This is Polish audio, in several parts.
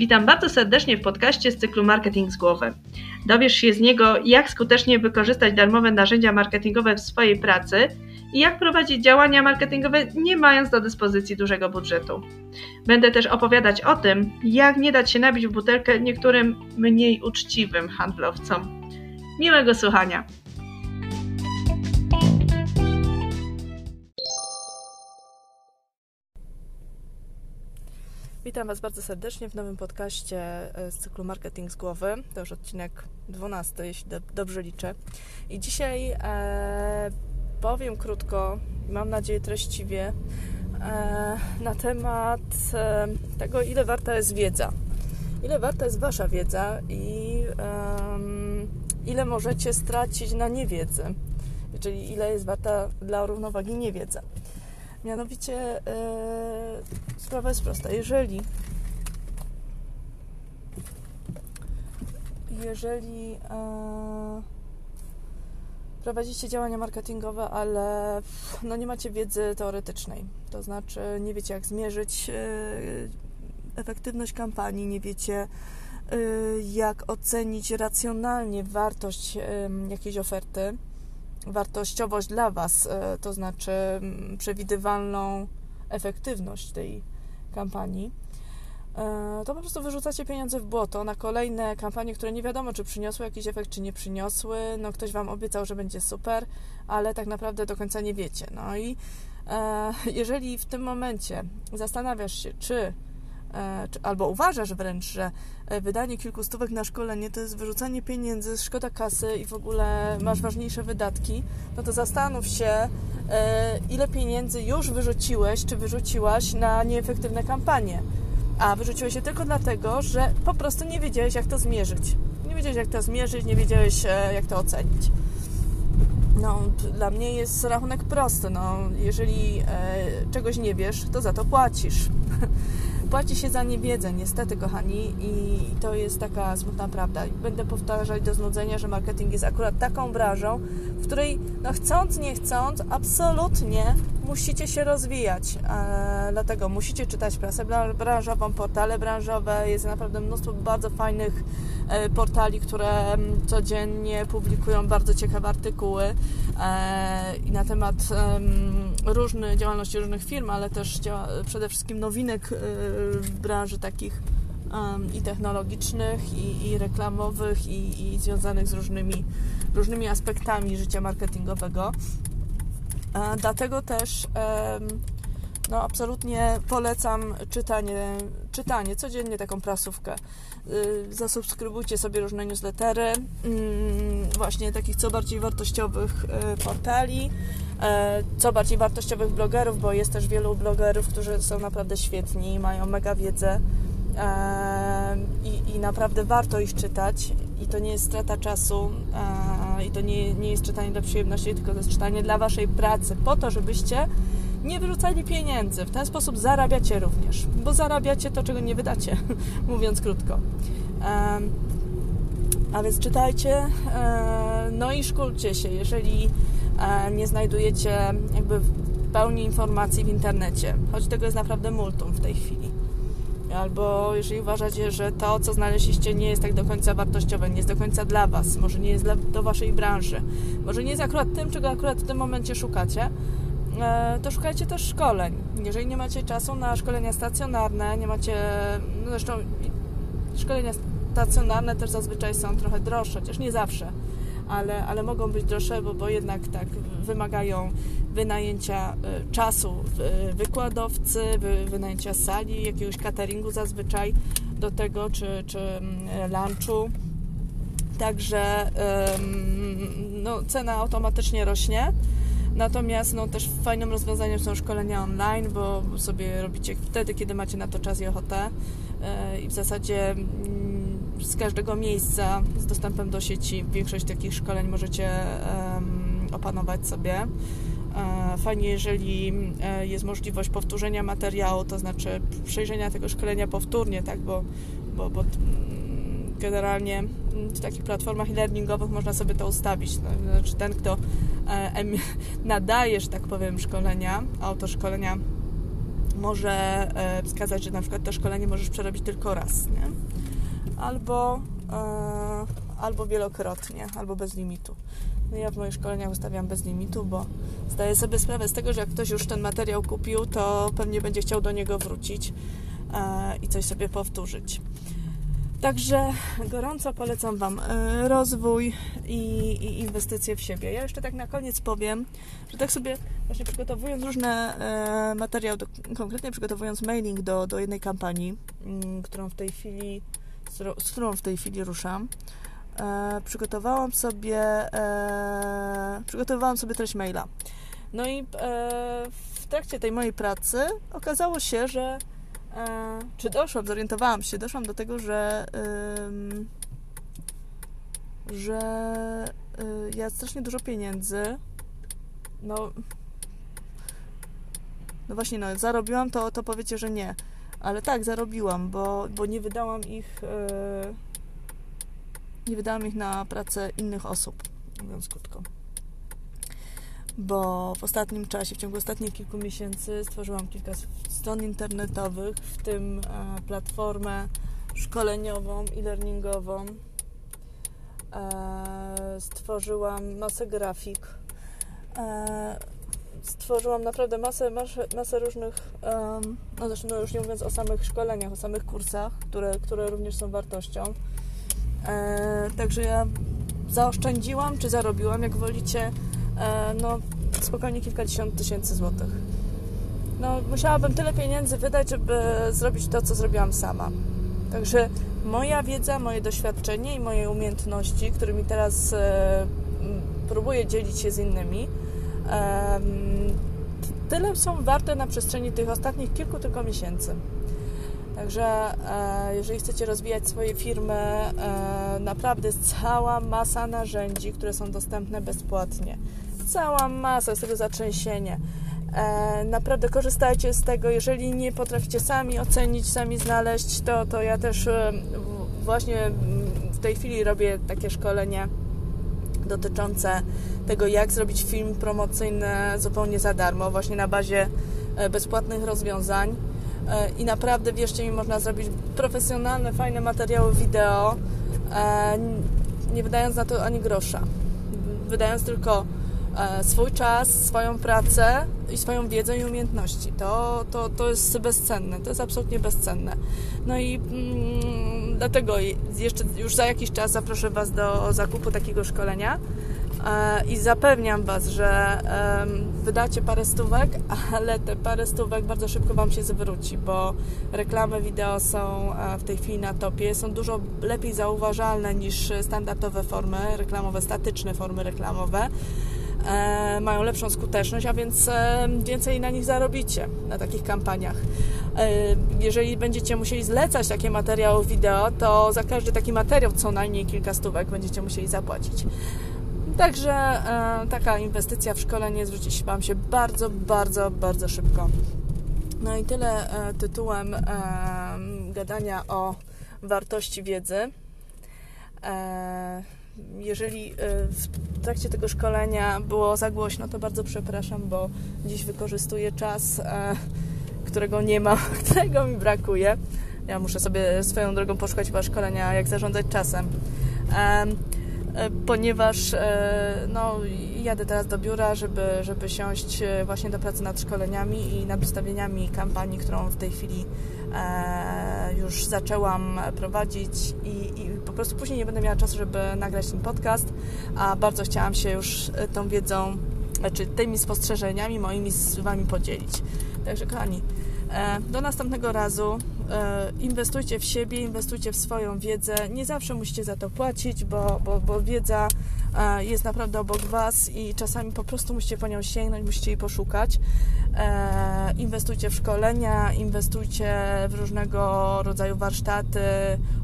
Witam bardzo serdecznie w podcaście z cyklu Marketing z głowy. Dowiesz się z niego, jak skutecznie wykorzystać darmowe narzędzia marketingowe w swojej pracy i jak prowadzić działania marketingowe, nie mając do dyspozycji dużego budżetu. Będę też opowiadać o tym, jak nie dać się nabić w butelkę niektórym mniej uczciwym handlowcom. Miłego słuchania! Witam Was bardzo serdecznie w nowym podcaście e, z cyklu Marketing z Głowy. To już odcinek 12, jeśli dobrze liczę. I dzisiaj e, powiem krótko, mam nadzieję treściwie, e, na temat e, tego, ile warta jest wiedza. Ile warta jest Wasza wiedza i ile możecie stracić na niewiedzy, czyli ile jest warta dla równowagi niewiedza. Mianowicie yy, sprawa jest prosta. Jeżeli jeżeli yy, prowadzicie działania marketingowe, ale no nie macie wiedzy teoretycznej, to znaczy nie wiecie jak zmierzyć yy, efektywność kampanii, nie wiecie jak ocenić racjonalnie wartość jakiejś oferty, wartościowość dla Was, e, to znaczy mm, przewidywalną efektywność tej kampanii, e, to po prostu wyrzucacie pieniądze w błoto na kolejne kampanie, które nie wiadomo, czy przyniosły jakiś efekt, czy nie przyniosły. No, ktoś Wam obiecał, że będzie super, ale tak naprawdę do końca nie wiecie. No i e, jeżeli w tym momencie zastanawiasz się, czy albo uważasz wręcz, że e, wydanie kilku stówek na szkolenie to jest wyrzucanie pieniędzy, szkoda kasy i w ogóle masz ważniejsze wydatki, no to zastanów się, e, ile pieniędzy już wyrzuciłeś, czy wyrzuciłaś na nieefektywne kampanie. A wyrzuciłeś je tylko dlatego, że po prostu nie wiedziałeś, jak to zmierzyć. Nie wiedziałeś, jak to zmierzyć, nie wiedziałeś, jak to ocenić. No, dla mnie jest rachunek prosty. No, jeżeli e, czegoś nie wiesz, to za to płacisz. Płaci się za niewiedzę, niestety, kochani, i to jest taka smutna prawda. Będę powtarzać do znudzenia, że marketing jest akurat taką branżą, w której, no chcąc, nie chcąc, absolutnie musicie się rozwijać. E, dlatego musicie czytać prasę branżową, portale branżowe. Jest naprawdę mnóstwo bardzo fajnych e, portali, które codziennie publikują bardzo ciekawe artykuły e, i na temat różnych działalności różnych firm, ale też przede wszystkim nowinek w branży takich i technologicznych, i, i reklamowych, i, i, związanych z różnymi, różnymi aspektami życia marketingowego. Dlatego też no, absolutnie polecam czytanie, czytanie, codziennie taką prasówkę. Y, zasubskrybujcie sobie różne newslettery, mm, właśnie takich co bardziej wartościowych y, portali, e, co bardziej wartościowych blogerów, bo jest też wielu blogerów, którzy są naprawdę świetni, mają mega wiedzę e, i, i naprawdę warto ich czytać i to nie jest strata czasu i to nie, nie jest czytanie dla przyjemności, tylko to jest czytanie dla Waszej pracy, po to, żebyście nie wyrzucali pieniędzy. W ten sposób zarabiacie również, bo zarabiacie to, czego nie wydacie, mówiąc krótko. A więc czytajcie, e, no i szkolcie się, jeżeli e, nie znajdujecie jakby pełni informacji w internecie, choć tego jest naprawdę multum w tej chwili. Albo jeżeli uważacie, że to, co znaleźliście, nie jest tak do końca wartościowe, nie jest do końca dla Was, może nie jest dla, do Waszej branży, może nie jest akurat tym, czego akurat w tym momencie szukacie, E, to szukajcie też szkoleń. Jeżeli nie macie czasu na szkolenia stacjonarne, nie macie, no zresztą szkolenia stacjonarne też zazwyczaj są trochę droższe, chociaż nie zawsze, ale, ale mogą być droższe, bo, bo jednak tak wymagają wynajęcia e, czasu wykładowcy, wynajęcia sali, jakiegoś cateringu zazwyczaj do tego, czy, czy mm, lunchu. Także no, cena automatycznie rośnie. Natomiast no, też fajnym rozwiązaniem są szkolenia online, bo sobie robicie wtedy, kiedy macie na to czas i ochotę e, i w zasadzie mm, z każdego miejsca z dostępem do sieci większość takich szkoleń możecie opanować sobie. E, fajnie, jeżeli e, jest możliwość powtórzenia materiału, to znaczy przejrzenia tego szkolenia powtórnie, tak, bo, bo, bo generalnie w takich platformach e-learningowych można sobie to ustawić. No, znaczy ten, kto e, nadaje, że tak powiem, szkolenia, autor szkolenia może wskazać, że na przykład to szkolenie możesz przerobić tylko raz, nie? Albo, albo wielokrotnie, albo bez limitu. No ja w moich szkoleniach ustawiam bez limitu, bo zdaję sobie sprawę z tego, że jak ktoś już ten materiał kupił, to pewnie będzie chciał do niego wrócić e, i coś sobie powtórzyć. Także gorąco polecam Wam e, rozwój i, i, inwestycje w siebie. Ja jeszcze tak na koniec powiem, że tak sobie właśnie przygotowując różne e, materiały, konkretnie przygotowując mailing do, do jednej kampanii, mm, którą w tej chwili, z którą w tej chwili ruszam, e, przygotowałam sobie e, przygotowałam sobie treść maila. No i e, w trakcie tej mojej pracy okazało się, że e, czy doszłam, zorientowałam się, doszłam do tego, że że e, ja strasznie dużo pieniędzy no no właśnie, no zarobiłam, to, to powiecie, że nie. Ale tak, zarobiłam, bo, bo nie wydałam ich e, nie wydałam ich na pracę innych osób, mówiąc krótko. Bo w ostatnim czasie, w ciągu ostatnich kilku miesięcy stworzyłam kilka stron internetowych, w tym e, platformę szkoleniową i learningową. E, stworzyłam masę grafik. E, stworzyłam naprawdę masę, masę, masę różnych, no zresztą no już nie mówiąc o samych szkoleniach, o samych kursach, które, które również są wartością. E, także ja zaoszczędziłam, czy zarobiłam, jak wolicie, e, no spokojnie kilkadziesiąt tysięcy złotych. No, musiałabym tyle pieniędzy wydać, żeby zrobić to, co zrobiłam sama. Także moja wiedza, moje doświadczenie i moje umiejętności, którymi teraz e, próbuję dzielić się z innymi, e, tyle są warte na przestrzeni tych ostatnich kilku tylko miesięcy. Także e, jeżeli chcecie rozwijać swoje firmy, e, naprawdę jest cała masa narzędzi, które są dostępne bezpłatnie. Cała masa, z tego zatrzęsienie. E, naprawdę korzystajcie z tego. Jeżeli nie potraficie sami ocenić, sami znaleźć, to, to ja też właśnie w tej chwili robię takie szkolenie dotyczące tego, jak zrobić film promocyjny zupełnie za darmo, właśnie na bazie bezpłatnych rozwiązań i naprawdę, wierzcie mi, można zrobić profesjonalne, fajne materiały wideo, e, nie wydając na to ani grosza. Wydając tylko e, swój czas, swoją pracę i swoją wiedzę i umiejętności. To, to, to jest bezcenne, to jest absolutnie bezcenne. No i mm, dlatego jeszcze już za jakiś czas zaproszę Was do zakupu takiego szkolenia i zapewniam Was, że wydacie parę stówek, ale te parę stówek bardzo szybko Wam się zwróci, bo reklamy wideo są e, w tej chwili na topie, są dużo lepiej zauważalne niż standardowe formy reklamowe, statyczne formy reklamowe. E, mają lepszą skuteczność, a więc e, więcej na nich zarobicie na takich kampaniach. Jeżeli będziecie musieli zlecać takie materiały wideo, to za każdy taki materiał co najmniej kilka stówek będziecie musieli zapłacić. Także e, taka inwestycja w szkolenie zwróci Wam się bardzo, bardzo, bardzo szybko. No i tyle e, tytułem e, gadania o wartości wiedzy. E, jeżeli e, w trakcie tego szkolenia było za głośno, to bardzo przepraszam, bo dziś wykorzystuję czas, e, którego nie ma, którego mi brakuje. Ja muszę sobie swoją drogą poszukać chyba szkolenia, jak zarządzać czasem. E, ponieważ e, no, jadę teraz do biura, żeby, żeby siąść e, właśnie do pracy nad szkoleniami i nad ustawieniami kampanii, którą w tej chwili już zaczęłam prowadzić i, i po prostu później nie będę miała czasu, żeby nagrać ten podcast, a bardzo chciałam się już tą wiedzą, znaczy tymi spostrzeżeniami moimi z Wami podzielić. Także kochani, do następnego razu inwestujcie w siebie, inwestujcie w swoją wiedzę. Nie zawsze musicie za to płacić, bo, bo, bo wiedza e, jest naprawdę obok Was i czasami po prostu musicie po nią sięgnąć, musicie jej poszukać. E, inwestujcie w szkolenia, inwestujcie w różnego rodzaju warsztaty,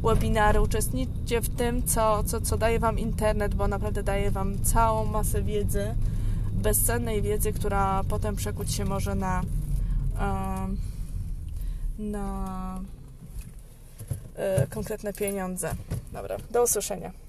webinary, uczestniczcie w tym, co, co, co daje Wam internet, bo naprawdę daje Wam całą masę wiedzy, bezcennej wiedzy, która potem przekuć się może na na e, konkretne pieniądze. Dobra, do usłyszenia.